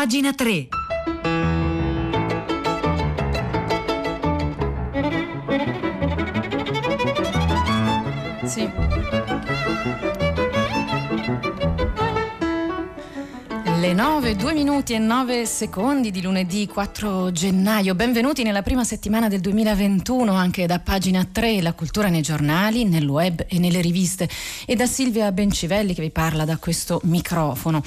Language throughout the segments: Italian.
Pagina 3. Sì. Le 9, 2 minuti e 9 secondi di lunedì 4 gennaio. Benvenuti nella prima settimana del 2021 anche da pagina 3, la cultura nei giornali, nel web e nelle riviste e da Silvia Bencivelli che vi parla da questo microfono.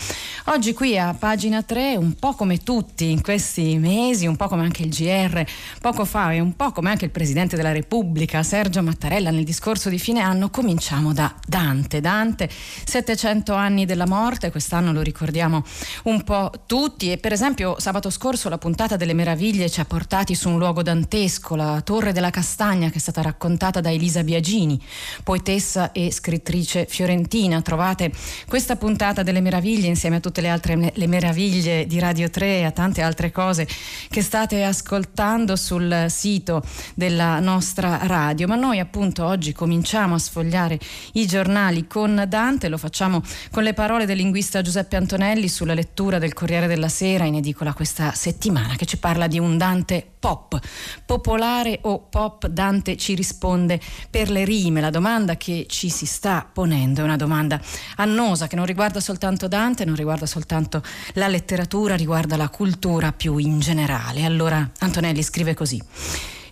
Oggi qui a pagina 3, un po' come tutti in questi mesi, un po' come anche il GR poco fa e un po' come anche il Presidente della Repubblica Sergio Mattarella nel discorso di fine anno, cominciamo da Dante. Dante, 700 anni della morte, quest'anno lo ricordiamo un po' tutti e per esempio sabato scorso la puntata delle meraviglie ci ha portati su un luogo dantesco, la Torre della Castagna che è stata raccontata da Elisa Biagini, poetessa e scrittrice fiorentina. Trovate questa puntata delle meraviglie insieme a tutte le altre le meraviglie di Radio 3 e a tante altre cose che state ascoltando sul sito della nostra radio. Ma noi appunto oggi cominciamo a sfogliare i giornali con Dante, lo facciamo con le parole del linguista Giuseppe Antonelli sulla sulla lettura del Corriere della Sera in edicola questa settimana che ci parla di un Dante pop. Popolare o pop? Dante ci risponde per le rime. La domanda che ci si sta ponendo è una domanda annosa che non riguarda soltanto Dante, non riguarda soltanto la letteratura, riguarda la cultura più in generale. Allora Antonelli scrive così.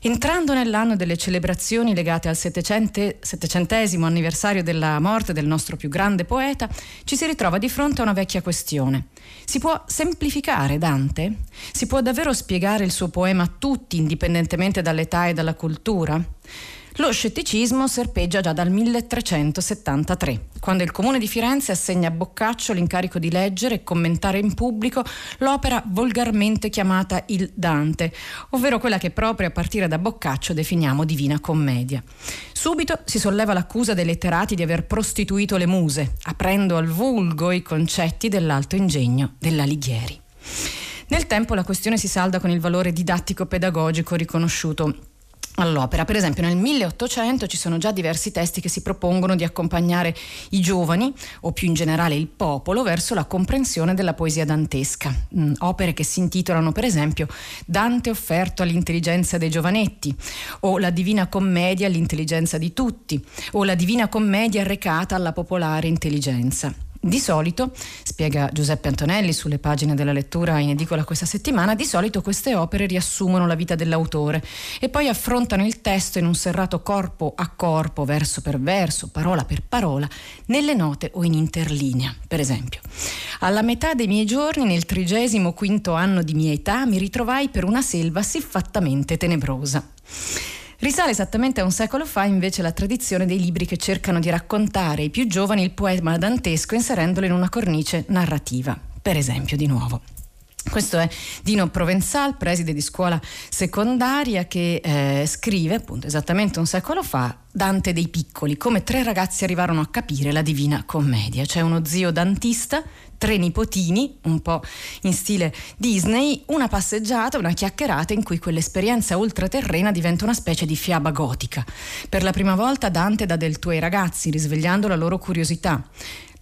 Entrando nell'anno delle celebrazioni legate al settecentesimo anniversario della morte del nostro più grande poeta, ci si ritrova di fronte a una vecchia questione. Si può semplificare Dante? Si può davvero spiegare il suo poema a tutti, indipendentemente dall'età e dalla cultura? Lo scetticismo serpeggia già dal 1373, quando il comune di Firenze assegna a Boccaccio l'incarico di leggere e commentare in pubblico l'opera volgarmente chiamata il Dante, ovvero quella che proprio a partire da Boccaccio definiamo Divina Commedia. Subito si solleva l'accusa dei letterati di aver prostituito le muse, aprendo al vulgo i concetti dell'alto ingegno dell'Alighieri. Nel tempo la questione si salda con il valore didattico-pedagogico riconosciuto all'opera. Per esempio nel 1800 ci sono già diversi testi che si propongono di accompagnare i giovani o più in generale il popolo verso la comprensione della poesia dantesca. Mm, opere che si intitolano per esempio Dante offerto all'intelligenza dei giovanetti o La Divina Commedia all'intelligenza di tutti o La Divina Commedia recata alla popolare intelligenza. Di solito, spiega Giuseppe Antonelli sulle pagine della lettura in edicola questa settimana, di solito queste opere riassumono la vita dell'autore e poi affrontano il testo in un serrato corpo a corpo, verso per verso, parola per parola, nelle note o in interlinea. Per esempio, alla metà dei miei giorni, nel trigesimo quinto anno di mia età, mi ritrovai per una selva siffattamente tenebrosa. Risale esattamente a un secolo fa invece la tradizione dei libri che cercano di raccontare ai più giovani il poema dantesco inserendolo in una cornice narrativa. Per esempio, di nuovo. Questo è Dino Provenzal, preside di scuola secondaria, che eh, scrive appunto esattamente un secolo fa Dante dei piccoli, come tre ragazzi arrivarono a capire la Divina Commedia. C'è uno zio dantista, tre nipotini, un po' in stile Disney, una passeggiata, una chiacchierata in cui quell'esperienza ultraterrena diventa una specie di fiaba gotica. Per la prima volta Dante dà del tuo ai ragazzi, risvegliando la loro curiosità.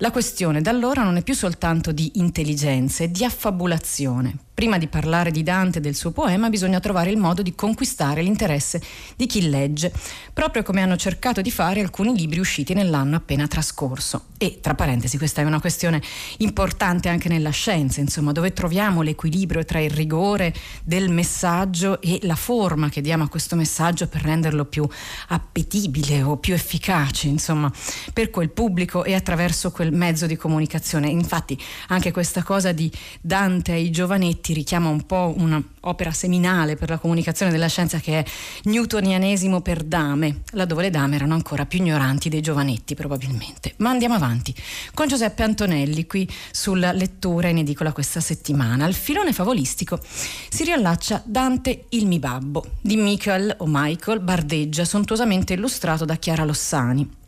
La questione da allora non è più soltanto di intelligenza, è di affabulazione. Prima di parlare di Dante e del suo poema bisogna trovare il modo di conquistare l'interesse di chi legge, proprio come hanno cercato di fare alcuni libri usciti nell'anno appena trascorso. E tra parentesi, questa è una questione importante anche nella scienza, insomma, dove troviamo l'equilibrio tra il rigore del messaggio e la forma che diamo a questo messaggio per renderlo più appetibile o più efficace, insomma, per quel pubblico e attraverso quel mezzo di comunicazione. Infatti, anche questa cosa di Dante ai giovanetti Uniti richiama un po' un'opera seminale per la comunicazione della scienza che è Newtonianesimo per dame, laddove le dame erano ancora più ignoranti dei giovanetti probabilmente. Ma andiamo avanti con Giuseppe Antonelli qui sulla lettura in edicola questa settimana. Al filone favolistico si riallaccia Dante il mi babbo di Michael o Michael Bardeggia, sontuosamente illustrato da Chiara Lossani.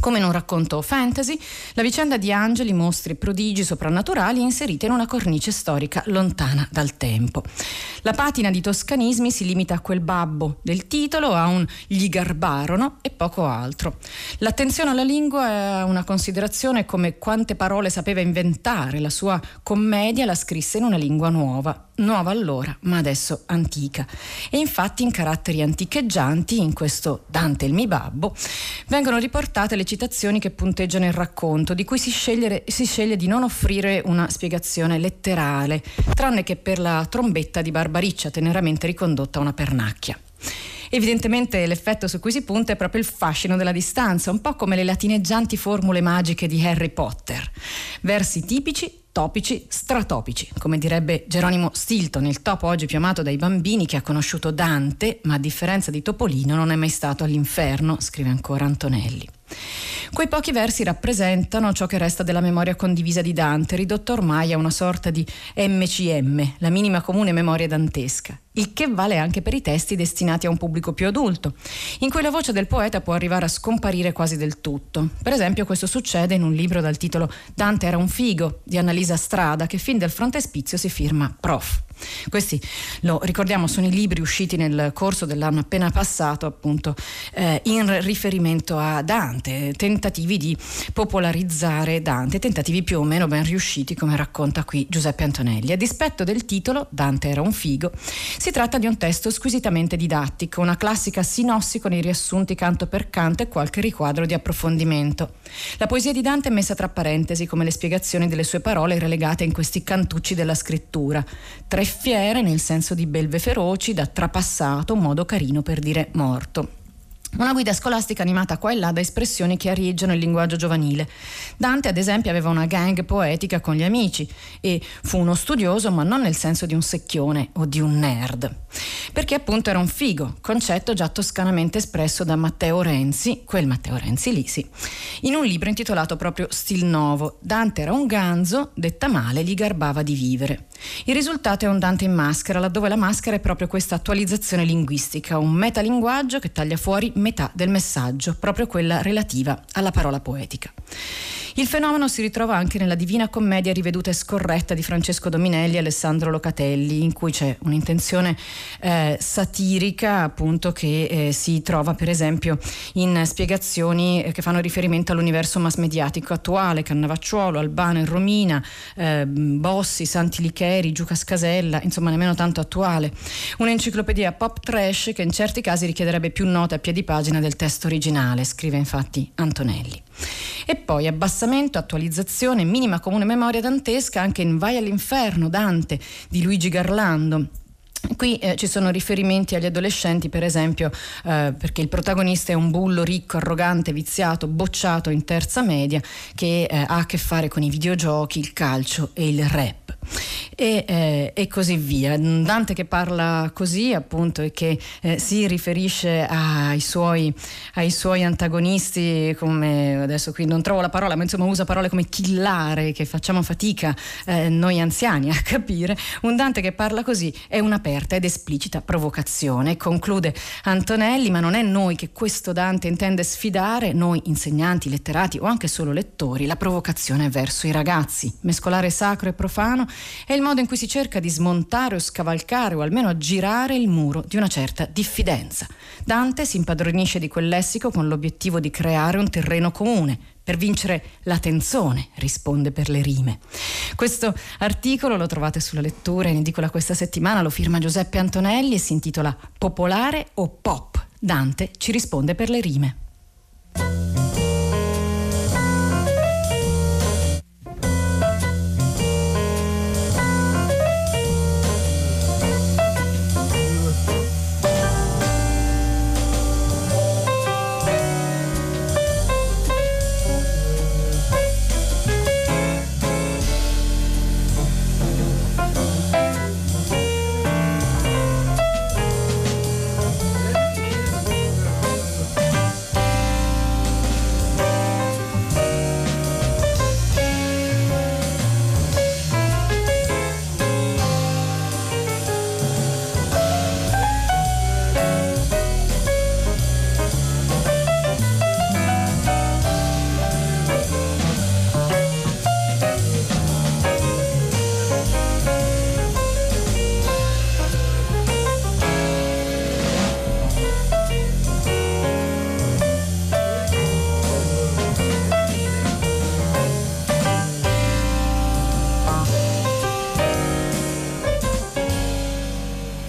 Come in un racconto fantasy, la vicenda di angeli, mostri e prodigi soprannaturali inserite in una cornice storica lontana dal tempo. La patina di toscanismi si limita a quel babbo del titolo, a un gli garbarono e poco altro. L'attenzione alla lingua è una considerazione come quante parole sapeva inventare. La sua commedia la scrisse in una lingua nuova, nuova allora, ma adesso antica. E infatti in caratteri anticheggianti, in questo Dante il mi babbo, vengono riportate le citazioni che punteggiano il racconto, di cui si, sceglie, si sceglie di non offrire una spiegazione letterale, tranne che per la trombetta di Barbariccia, teneramente ricondotta a una pernacchia. Evidentemente l'effetto su cui si punta è proprio il fascino della distanza, un po' come le latineggianti formule magiche di Harry Potter. Versi tipici topici, stratopici, come direbbe Geronimo Stilton, il topo oggi più amato dai bambini che ha conosciuto Dante, ma a differenza di Topolino non è mai stato all'inferno, scrive ancora Antonelli. Quei pochi versi rappresentano ciò che resta della memoria condivisa di Dante, ridotto ormai a una sorta di MCM, la minima comune memoria dantesca, il che vale anche per i testi destinati a un pubblico più adulto, in cui la voce del poeta può arrivare a scomparire quasi del tutto. Per esempio questo succede in un libro dal titolo Dante era un figo di Annalisa Strada, che fin dal frontespizio si firma Prof. Questi, lo ricordiamo, sono i libri usciti nel corso dell'anno appena passato, appunto, eh, in riferimento a Dante, tentativi di popolarizzare Dante, tentativi più o meno ben riusciti, come racconta qui Giuseppe Antonelli. A dispetto del titolo, Dante era un figo, si tratta di un testo squisitamente didattico, una classica sinossi con i riassunti canto per canto e qualche riquadro di approfondimento. La poesia di Dante è messa tra parentesi, come le spiegazioni delle sue parole relegate in questi cantucci della scrittura. Tre fiere nel senso di belve feroci, da trapassato, un modo carino per dire morto. Una guida scolastica animata qua e là da espressioni che arieggiano il linguaggio giovanile. Dante, ad esempio, aveva una gang poetica con gli amici e fu uno studioso, ma non nel senso di un secchione o di un nerd. Perché appunto era un figo, concetto già toscanamente espresso da Matteo Renzi, quel Matteo Renzi lì sì, in un libro intitolato proprio Stil Novo. Dante era un ganzo, detta male, gli garbava di vivere. Il risultato è un Dante in maschera, laddove la maschera è proprio questa attualizzazione linguistica, un metalinguaggio che taglia fuori metà del messaggio, proprio quella relativa alla parola poetica. Il fenomeno si ritrova anche nella Divina Commedia riveduta e scorretta di Francesco Dominelli e Alessandro Locatelli, in cui c'è un'intenzione eh, satirica appunto che eh, si trova per esempio in spiegazioni eh, che fanno riferimento all'universo mass mediatico attuale, Cannavacciuolo, Albano e Romina, eh, Bossi, Santi Licheri, Giuca Scasella, insomma nemmeno tanto attuale. Un'enciclopedia pop trash che in certi casi richiederebbe più note a piedi pagina del testo originale, scrive infatti Antonelli. E poi abbassamento, attualizzazione, minima comune memoria dantesca anche in Vai all'inferno, Dante di Luigi Garlando. Qui eh, ci sono riferimenti agli adolescenti, per esempio, eh, perché il protagonista è un bullo ricco, arrogante, viziato, bocciato in terza media che eh, ha a che fare con i videogiochi, il calcio e il rap e, eh, e, così via. Dante che parla così appunto e che eh, si riferisce ai suoi, ai suoi, antagonisti come adesso qui non trovo la parola ma insomma usa parole come killare che facciamo fatica eh, noi anziani a capire. Un Dante che parla così è un'aperta ed esplicita provocazione. Conclude Antonelli ma non è noi che questo Dante intende sfidare, noi insegnanti, letterati o anche solo lettori, la provocazione verso i ragazzi. Mescolare sacro e profano è il modo in cui si cerca di smontare o scavalcare o almeno aggirare il muro di una certa diffidenza. Dante si impadronisce di quel lessico con l'obiettivo di creare un terreno comune, per vincere la tensione, risponde per le rime. Questo articolo lo trovate sulla lettura in edicola questa settimana, lo firma Giuseppe Antonelli e si intitola Popolare o Pop? Dante ci risponde per le rime.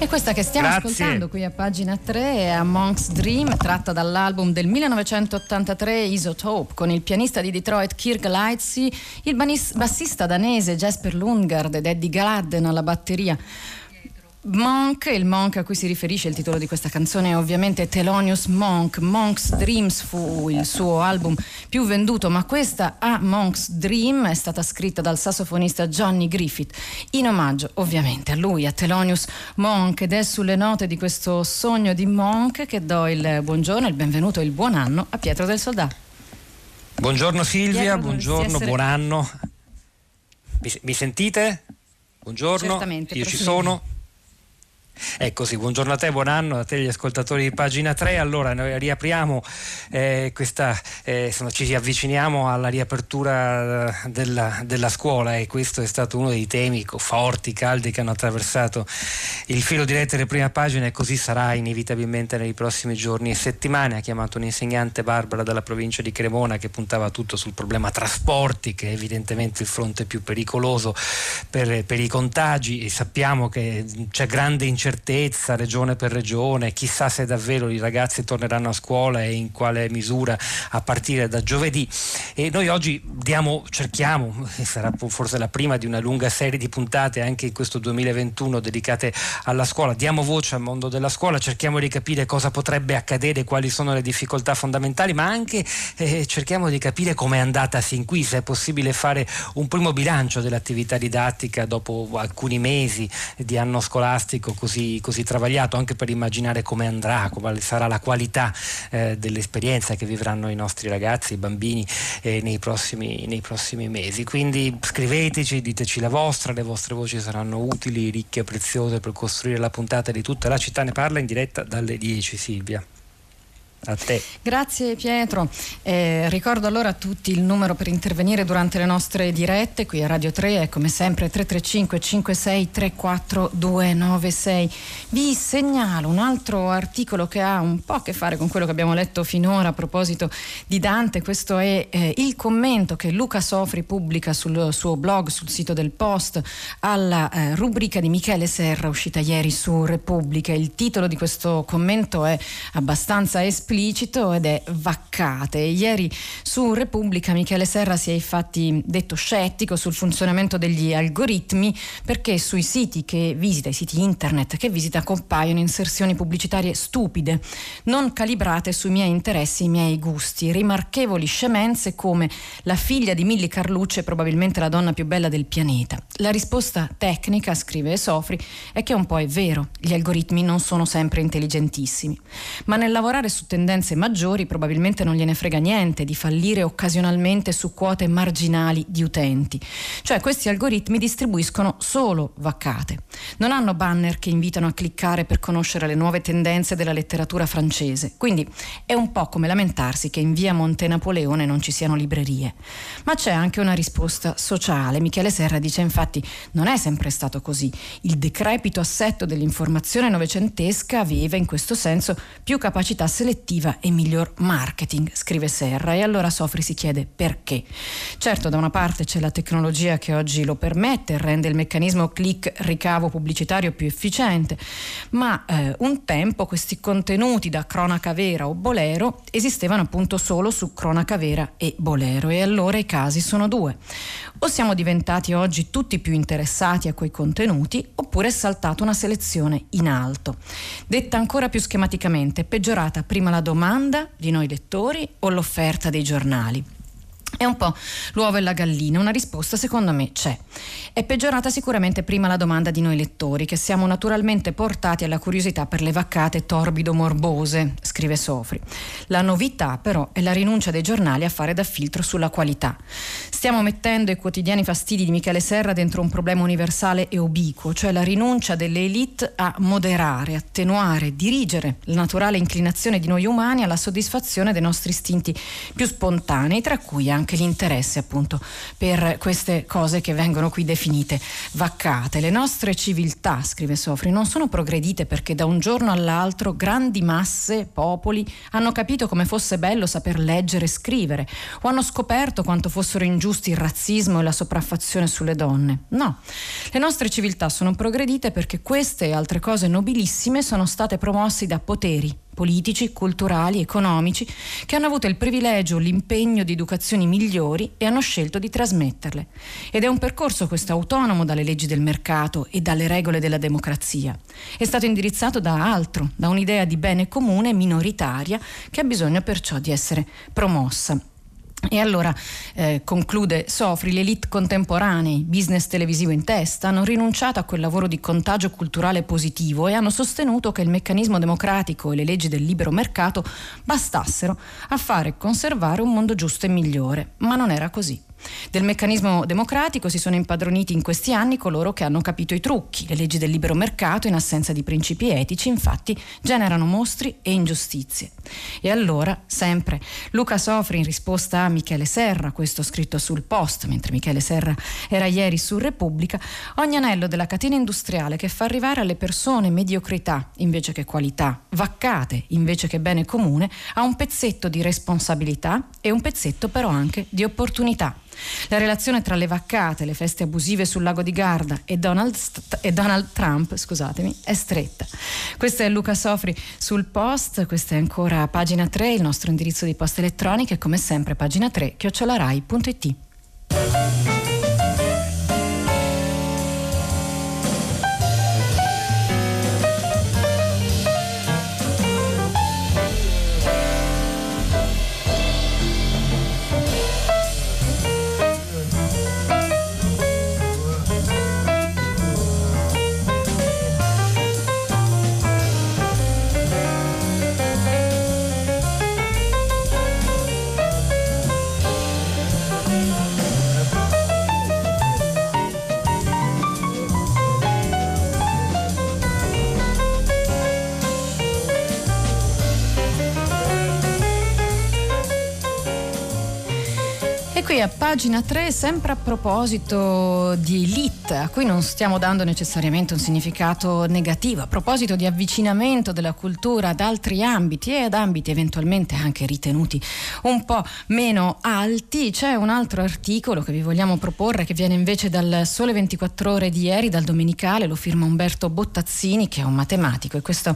Questa che stiamo Grazie. ascoltando qui a pagina 3 è A Monk's Dream, tratta dall'album del 1983 Isotope, con il pianista di Detroit Kirk Lightsey, il bassista danese Jasper Lundgaard ed Eddie Gladden alla batteria. Monk, il monk a cui si riferisce il titolo di questa canzone è ovviamente Thelonious Monk. Monk's Dreams fu il suo album più venduto, ma questa A Monk's Dream è stata scritta dal sassofonista Johnny Griffith in omaggio ovviamente a lui, a Thelonious Monk ed è sulle note di questo sogno di Monk che do il buongiorno, il benvenuto e il buon anno a Pietro del Soldato. Buongiorno Silvia, Pietro, buongiorno, essere... buon anno. Mi, mi sentite? Buongiorno, Certamente, io ci sono. Ecco sì, buongiorno a te, buon anno a te gli ascoltatori di pagina 3. Allora noi riapriamo eh, questa, eh, insomma, ci avviciniamo alla riapertura eh, della, della, scuola e questo è stato uno dei temi forti, caldi che hanno attraversato il filo diretto delle prime pagine e così sarà inevitabilmente nei prossimi giorni e settimane. Ha chiamato un'insegnante Barbara dalla provincia di Cremona che puntava tutto sul problema trasporti, che è evidentemente il fronte più pericoloso per, per i contagi e sappiamo che c'è grande incertezza incertezza regione per regione, chissà se davvero i ragazzi torneranno a scuola e in quale misura a partire da giovedì. E noi oggi diamo, cerchiamo, sarà forse la prima di una lunga serie di puntate anche in questo 2021 dedicate alla scuola, diamo voce al mondo della scuola, cerchiamo di capire cosa potrebbe accadere, quali sono le difficoltà fondamentali, ma anche eh, cerchiamo di capire come è andata sin qui, se è possibile fare un primo bilancio dell'attività didattica dopo alcuni mesi di anno scolastico così così, così travagliato anche per immaginare come andrà, quale sarà la qualità eh, dell'esperienza che vivranno i nostri ragazzi, i bambini eh, nei, prossimi, nei prossimi mesi. Quindi scriveteci, diteci la vostra, le vostre voci saranno utili, ricche e preziose per costruire la puntata di tutta la città. Ne parla in diretta dalle 10 Silvia. A te. Grazie Pietro. Eh, ricordo allora a tutti il numero per intervenire durante le nostre dirette qui a Radio 3 è come sempre 335 56 34 296. Vi segnalo un altro articolo che ha un po' a che fare con quello che abbiamo letto finora a proposito di Dante. Questo è eh, il commento che Luca Sofri pubblica sul suo blog, sul sito del Post, alla eh, rubrica di Michele Serra uscita ieri su Repubblica. Il titolo di questo commento è abbastanza esplicito esplicito ed è vaccate. Ieri su Repubblica Michele Serra si è infatti detto scettico sul funzionamento degli algoritmi perché sui siti che visita, i siti internet che visita compaiono inserzioni pubblicitarie stupide, non calibrate sui miei interessi i miei gusti, rimarchevoli scemenze come la figlia di Milli Carlucci è probabilmente la donna più bella del pianeta. La risposta tecnica, scrive Sofri, è che un po' è vero, gli algoritmi non sono sempre intelligentissimi, ma nel lavorare su tendenze tendenze maggiori probabilmente non gliene frega niente di fallire occasionalmente su quote marginali di utenti. Cioè questi algoritmi distribuiscono solo vaccate. Non hanno banner che invitano a cliccare per conoscere le nuove tendenze della letteratura francese. Quindi è un po' come lamentarsi che in via Monte Napoleone non ci siano librerie. Ma c'è anche una risposta sociale. Michele Serra dice infatti non è sempre stato così. Il decrepito assetto dell'informazione novecentesca aveva in questo senso più capacità selettiva effettiva e miglior marketing, scrive Serra. E allora Sofri si chiede perché. Certo, da una parte c'è la tecnologia che oggi lo permette, rende il meccanismo click ricavo pubblicitario più efficiente, ma eh, un tempo questi contenuti da cronaca vera o bolero esistevano appunto solo su cronaca vera e bolero e allora i casi sono due. O siamo diventati oggi tutti più interessati a quei contenuti oppure è saltata una selezione in alto. Detta ancora più schematicamente, peggiorata prima la la domanda di noi lettori o l'offerta dei giornali? È un po' l'uovo e la gallina, una risposta secondo me c'è. È peggiorata sicuramente prima la domanda di noi lettori, che siamo naturalmente portati alla curiosità per le vaccate torbido-morbose, scrive Sofri. La novità però è la rinuncia dei giornali a fare da filtro sulla qualità. Stiamo mettendo i quotidiani fastidi di Michele Serra dentro un problema universale e ubiquo, cioè la rinuncia delle elite a moderare, attenuare, dirigere la naturale inclinazione di noi umani alla soddisfazione dei nostri istinti più spontanei, tra cui anche anche l'interesse appunto per queste cose che vengono qui definite vaccate. Le nostre civiltà, scrive Sofri, non sono progredite perché da un giorno all'altro grandi masse, popoli, hanno capito come fosse bello saper leggere e scrivere o hanno scoperto quanto fossero ingiusti il razzismo e la sopraffazione sulle donne. No, le nostre civiltà sono progredite perché queste e altre cose nobilissime sono state promossi da poteri politici, culturali, economici, che hanno avuto il privilegio, l'impegno di educazioni migliori e hanno scelto di trasmetterle. Ed è un percorso questo autonomo dalle leggi del mercato e dalle regole della democrazia. È stato indirizzato da altro, da un'idea di bene comune minoritaria che ha bisogno perciò di essere promossa. E allora eh, conclude Sofri, le elite contemporanee, business televisivo in testa, hanno rinunciato a quel lavoro di contagio culturale positivo e hanno sostenuto che il meccanismo democratico e le leggi del libero mercato bastassero a fare conservare un mondo giusto e migliore. Ma non era così. Del meccanismo democratico si sono impadroniti in questi anni coloro che hanno capito i trucchi. Le leggi del libero mercato, in assenza di principi etici, infatti, generano mostri e ingiustizie. E allora, sempre, Luca Sofri in risposta a Michele Serra, questo scritto sul post, mentre Michele Serra era ieri su Repubblica, ogni anello della catena industriale che fa arrivare alle persone mediocrità invece che qualità, vaccate invece che bene comune, ha un pezzetto di responsabilità e un pezzetto però anche di opportunità. La relazione tra le vaccate, le feste abusive sul lago di Garda e Donald, e Donald Trump è stretta. Questo è Luca Sofri sul post, questa è ancora pagina 3, il nostro indirizzo di posta elettronica e come sempre pagina 3 chiocciolarai.it. qui a pagina 3, sempre a proposito di elite, a cui non stiamo dando necessariamente un significato negativo, a proposito di avvicinamento della cultura ad altri ambiti e ad ambiti eventualmente anche ritenuti un po' meno alti, c'è un altro articolo che vi vogliamo proporre che viene invece dal Sole 24 ore di ieri, dal Domenicale, lo firma Umberto Bottazzini che è un matematico e questo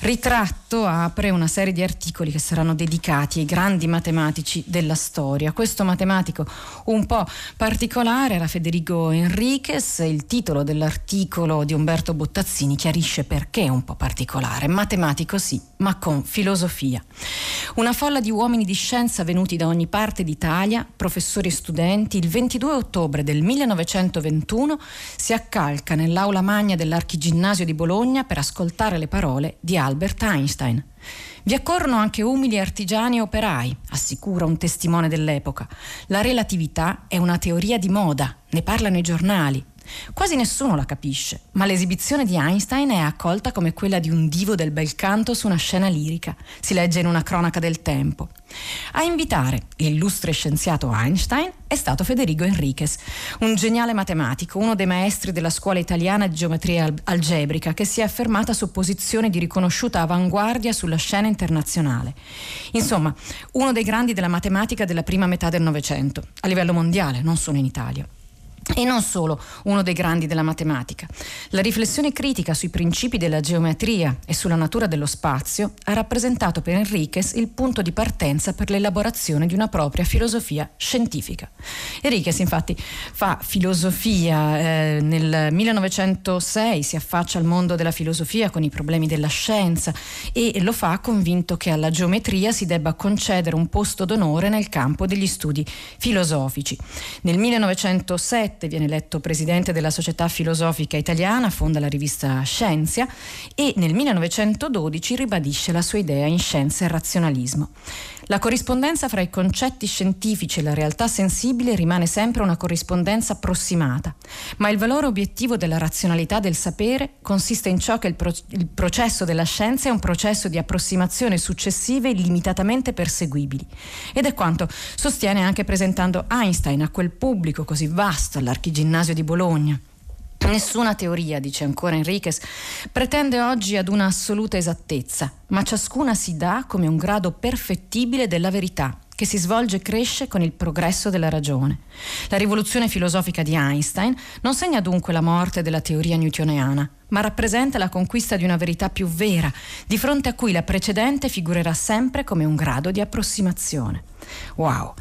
ritratto apre una serie di articoli che saranno dedicati ai grandi matematici della storia. Questo matematico matematico un po' particolare, era Federico Enriquez, il titolo dell'articolo di Umberto Bottazzini chiarisce perché è un po' particolare, matematico sì, ma con filosofia. Una folla di uomini di scienza venuti da ogni parte d'Italia, professori e studenti, il 22 ottobre del 1921 si accalca nell'aula magna dell'Archiginnasio di Bologna per ascoltare le parole di Albert Einstein. Vi accorrono anche umili artigiani e operai, assicura un testimone dell'epoca. La relatività è una teoria di moda, ne parlano i giornali. Quasi nessuno la capisce, ma l'esibizione di Einstein è accolta come quella di un divo del bel canto su una scena lirica, si legge in una cronaca del tempo. A invitare l'illustre scienziato Einstein è stato Federico Enriquez, un geniale matematico, uno dei maestri della scuola italiana di geometria algebrica che si è affermata su posizioni di riconosciuta avanguardia sulla scena internazionale. Insomma, uno dei grandi della matematica della prima metà del Novecento, a livello mondiale, non solo in Italia. E non solo uno dei grandi della matematica. La riflessione critica sui principi della geometria e sulla natura dello spazio ha rappresentato per Enriquez il punto di partenza per l'elaborazione di una propria filosofia scientifica. Enriquez infatti fa filosofia, eh, nel 1906 si affaccia al mondo della filosofia con i problemi della scienza e lo fa convinto che alla geometria si debba concedere un posto d'onore nel campo degli studi filosofici. Nel 1907 2007 viene eletto presidente della Società Filosofica Italiana, fonda la rivista Scienzia e nel 1912 ribadisce la sua idea in scienza e razionalismo. La corrispondenza fra i concetti scientifici e la realtà sensibile rimane sempre una corrispondenza approssimata, ma il valore obiettivo della razionalità del sapere consiste in ciò che il, pro- il processo della scienza è un processo di approssimazione successive illimitatamente perseguibili. Ed è quanto sostiene anche presentando Einstein a quel pubblico così vasto all'Archiginnasio di Bologna. Nessuna teoria, dice ancora Enriquez, pretende oggi ad una assoluta esattezza, ma ciascuna si dà come un grado perfettibile della verità, che si svolge e cresce con il progresso della ragione. La rivoluzione filosofica di Einstein non segna dunque la morte della teoria newtoniana, ma rappresenta la conquista di una verità più vera, di fronte a cui la precedente figurerà sempre come un grado di approssimazione. Wow!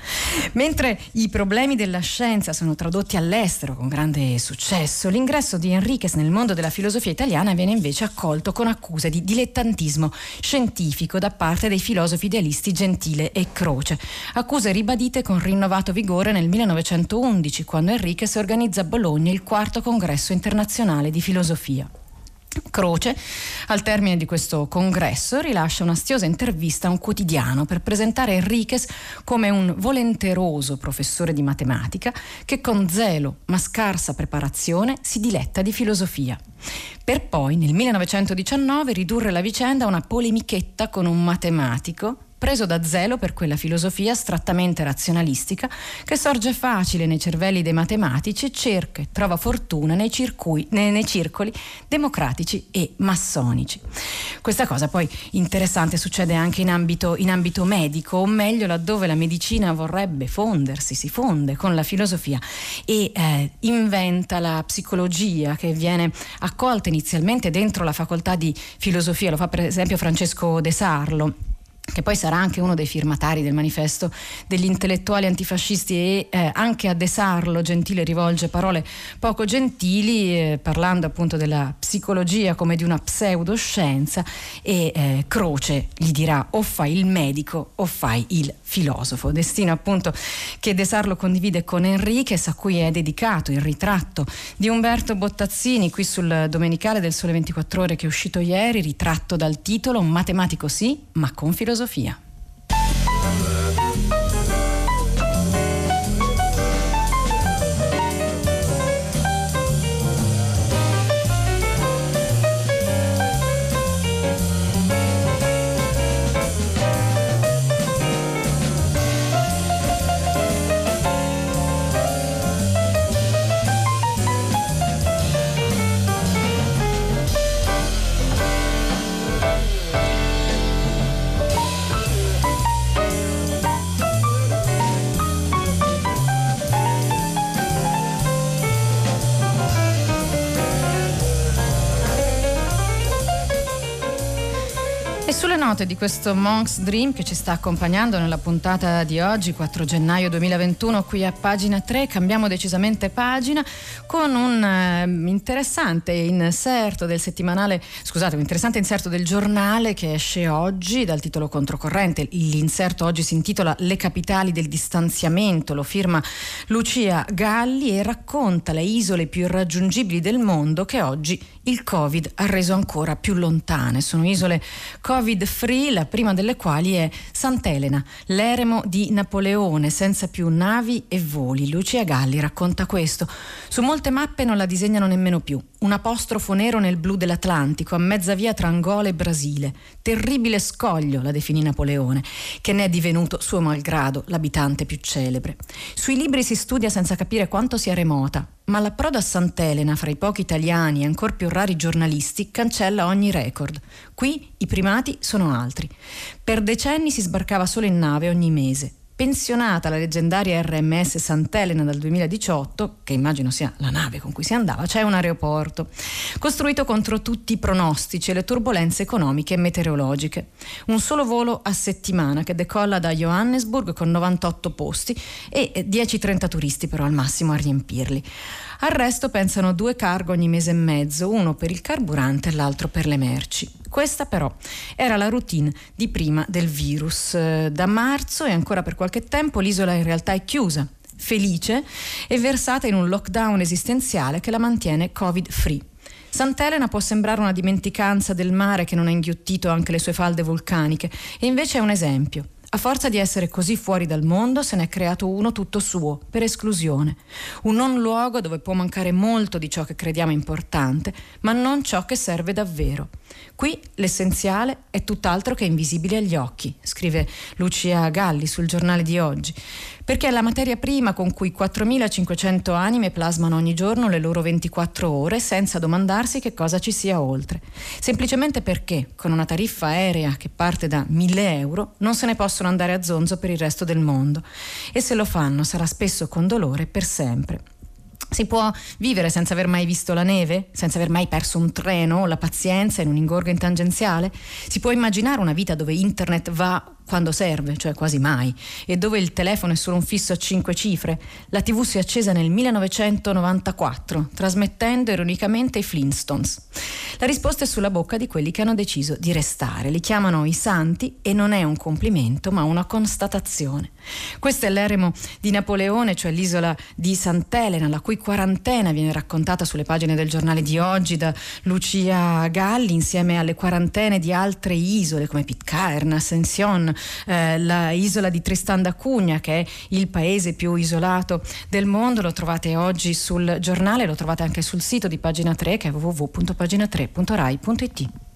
Mentre i problemi della scienza sono tradotti all'estero con grande successo, l'ingresso di Enriquez nel mondo della filosofia italiana viene invece accolto con accuse di dilettantismo scientifico da parte dei filosofi idealisti Gentile e Croce, accuse ribadite con rinnovato vigore nel 1911 quando Enriquez organizza a Bologna il quarto congresso internazionale di filosofia. Croce, al termine di questo congresso, rilascia una stiosa intervista a un quotidiano per presentare Enriquez come un volenteroso professore di matematica che con zelo ma scarsa preparazione si diletta di filosofia. Per poi, nel 1919, ridurre la vicenda a una polemichetta con un matematico preso da zelo per quella filosofia strattamente razionalistica che sorge facile nei cervelli dei matematici e cerca e trova fortuna nei, circui, nei, nei circoli democratici e massonici. Questa cosa poi interessante succede anche in ambito, in ambito medico, o meglio laddove la medicina vorrebbe fondersi, si fonde con la filosofia e eh, inventa la psicologia che viene accolta inizialmente dentro la facoltà di filosofia, lo fa per esempio Francesco De Sarlo che poi sarà anche uno dei firmatari del manifesto degli intellettuali antifascisti e eh, anche a De Sarlo Gentile rivolge parole poco gentili eh, parlando appunto della psicologia come di una pseudoscienza e eh, Croce gli dirà o fai il medico o fai il filosofo destino appunto che De Sarlo condivide con Enriquez a cui è dedicato il ritratto di Umberto Bottazzini qui sul Domenicale del Sole 24 Ore che è uscito ieri ritratto dal titolo Matematico sì ma con filosofia filosofia. Note di questo Monk's Dream che ci sta accompagnando nella puntata di oggi, 4 gennaio 2021, qui a pagina 3, cambiamo decisamente pagina con un eh, interessante inserto del settimanale, scusate, un interessante inserto del giornale che esce oggi dal titolo controcorrente. L'inserto oggi si intitola Le capitali del distanziamento, lo firma Lucia Galli e racconta le isole più irraggiungibili del mondo che oggi il Covid ha reso ancora più lontane. Sono isole Covid free, la prima delle quali è Sant'Elena, l'eremo di Napoleone, senza più navi e voli. Lucia Galli racconta questo. Su molte mappe non la disegnano nemmeno più. Un apostrofo nero nel blu dell'Atlantico, a mezza via tra Angola e Brasile. Terribile scoglio, la definì Napoleone, che ne è divenuto, suo malgrado, l'abitante più celebre. Sui libri si studia senza capire quanto sia remota, ma l'approdo a Sant'Elena fra i pochi italiani e ancor più rari giornalisti cancella ogni record. Qui i primati sono altri. Per decenni si sbarcava solo in nave ogni mese. Pensionata la leggendaria RMS Sant'Elena dal 2018, che immagino sia la nave con cui si andava, c'è un aeroporto, costruito contro tutti i pronostici e le turbulenze economiche e meteorologiche. Un solo volo a settimana che decolla da Johannesburg con 98 posti e 10-30 turisti però al massimo a riempirli. Al resto pensano due cargo ogni mese e mezzo, uno per il carburante e l'altro per le merci. Questa però era la routine di prima del virus. Eh, da marzo e ancora per qualche tempo l'isola in realtà è chiusa, felice e versata in un lockdown esistenziale che la mantiene covid free. Sant'Elena può sembrare una dimenticanza del mare che non ha inghiottito anche le sue falde vulcaniche e invece è un esempio A forza di essere così fuori dal mondo, se ne è creato uno tutto suo, per esclusione. Un non luogo dove può mancare molto di ciò che crediamo importante, ma non ciò che serve davvero. Qui l'essenziale è tutt'altro che invisibile agli occhi, scrive Lucia Galli sul giornale di oggi perché è la materia prima con cui 4.500 anime plasmano ogni giorno le loro 24 ore senza domandarsi che cosa ci sia oltre. Semplicemente perché, con una tariffa aerea che parte da 1.000 euro, non se ne possono andare a zonzo per il resto del mondo. E se lo fanno sarà spesso con dolore per sempre. Si può vivere senza aver mai visto la neve, senza aver mai perso un treno o la pazienza in un ingorgo in tangenziale? Si può immaginare una vita dove internet va quando serve, cioè quasi mai, e dove il telefono è solo un fisso a cinque cifre, la TV si è accesa nel 1994, trasmettendo ironicamente i Flintstones. La risposta è sulla bocca di quelli che hanno deciso di restare. Li chiamano i santi e non è un complimento, ma una constatazione. Questo è l'eremo di Napoleone, cioè l'isola di Sant'Elena, la cui quarantena viene raccontata sulle pagine del giornale di oggi da Lucia Galli, insieme alle quarantene di altre isole come Pitcairn, Ascension, eh, la isola di Tristan da Cunha, che è il paese più isolato del mondo. Lo trovate oggi sul giornale, lo trovate anche sul sito di pagina 3 che è www.pagina3.rai.it.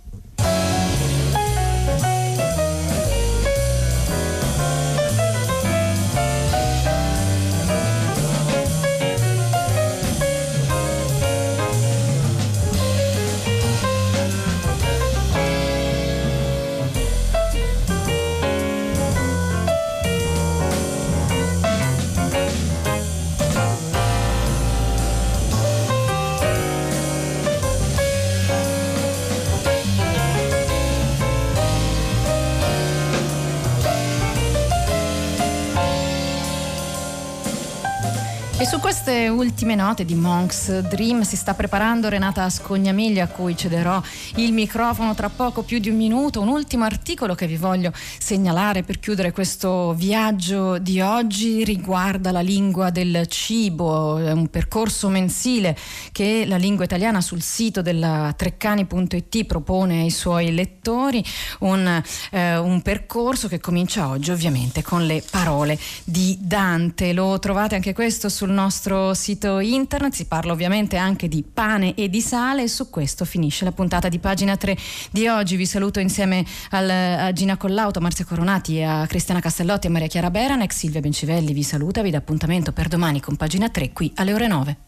su queste ultime note di Monk's Dream si sta preparando Renata Scognamiglia a cui cederò il microfono tra poco più di un minuto. Un ultimo articolo che vi voglio segnalare per chiudere questo viaggio di oggi riguarda la lingua del cibo, è un percorso mensile che la lingua italiana sul sito della treccani.it propone ai suoi lettori, un, eh, un percorso che comincia oggi ovviamente con le parole di Dante. Lo trovate anche questo sul nostro sito internet, si parla ovviamente anche di pane e di sale e su questo finisce la puntata di pagina 3 di oggi. Vi saluto insieme al, a Gina Collauto, a Marzia Coronati, a Cristiana Castellotti e Maria Chiara Beranek. Silvia Bencivelli vi saluta, vi dà appuntamento per domani con pagina 3 qui alle ore 9.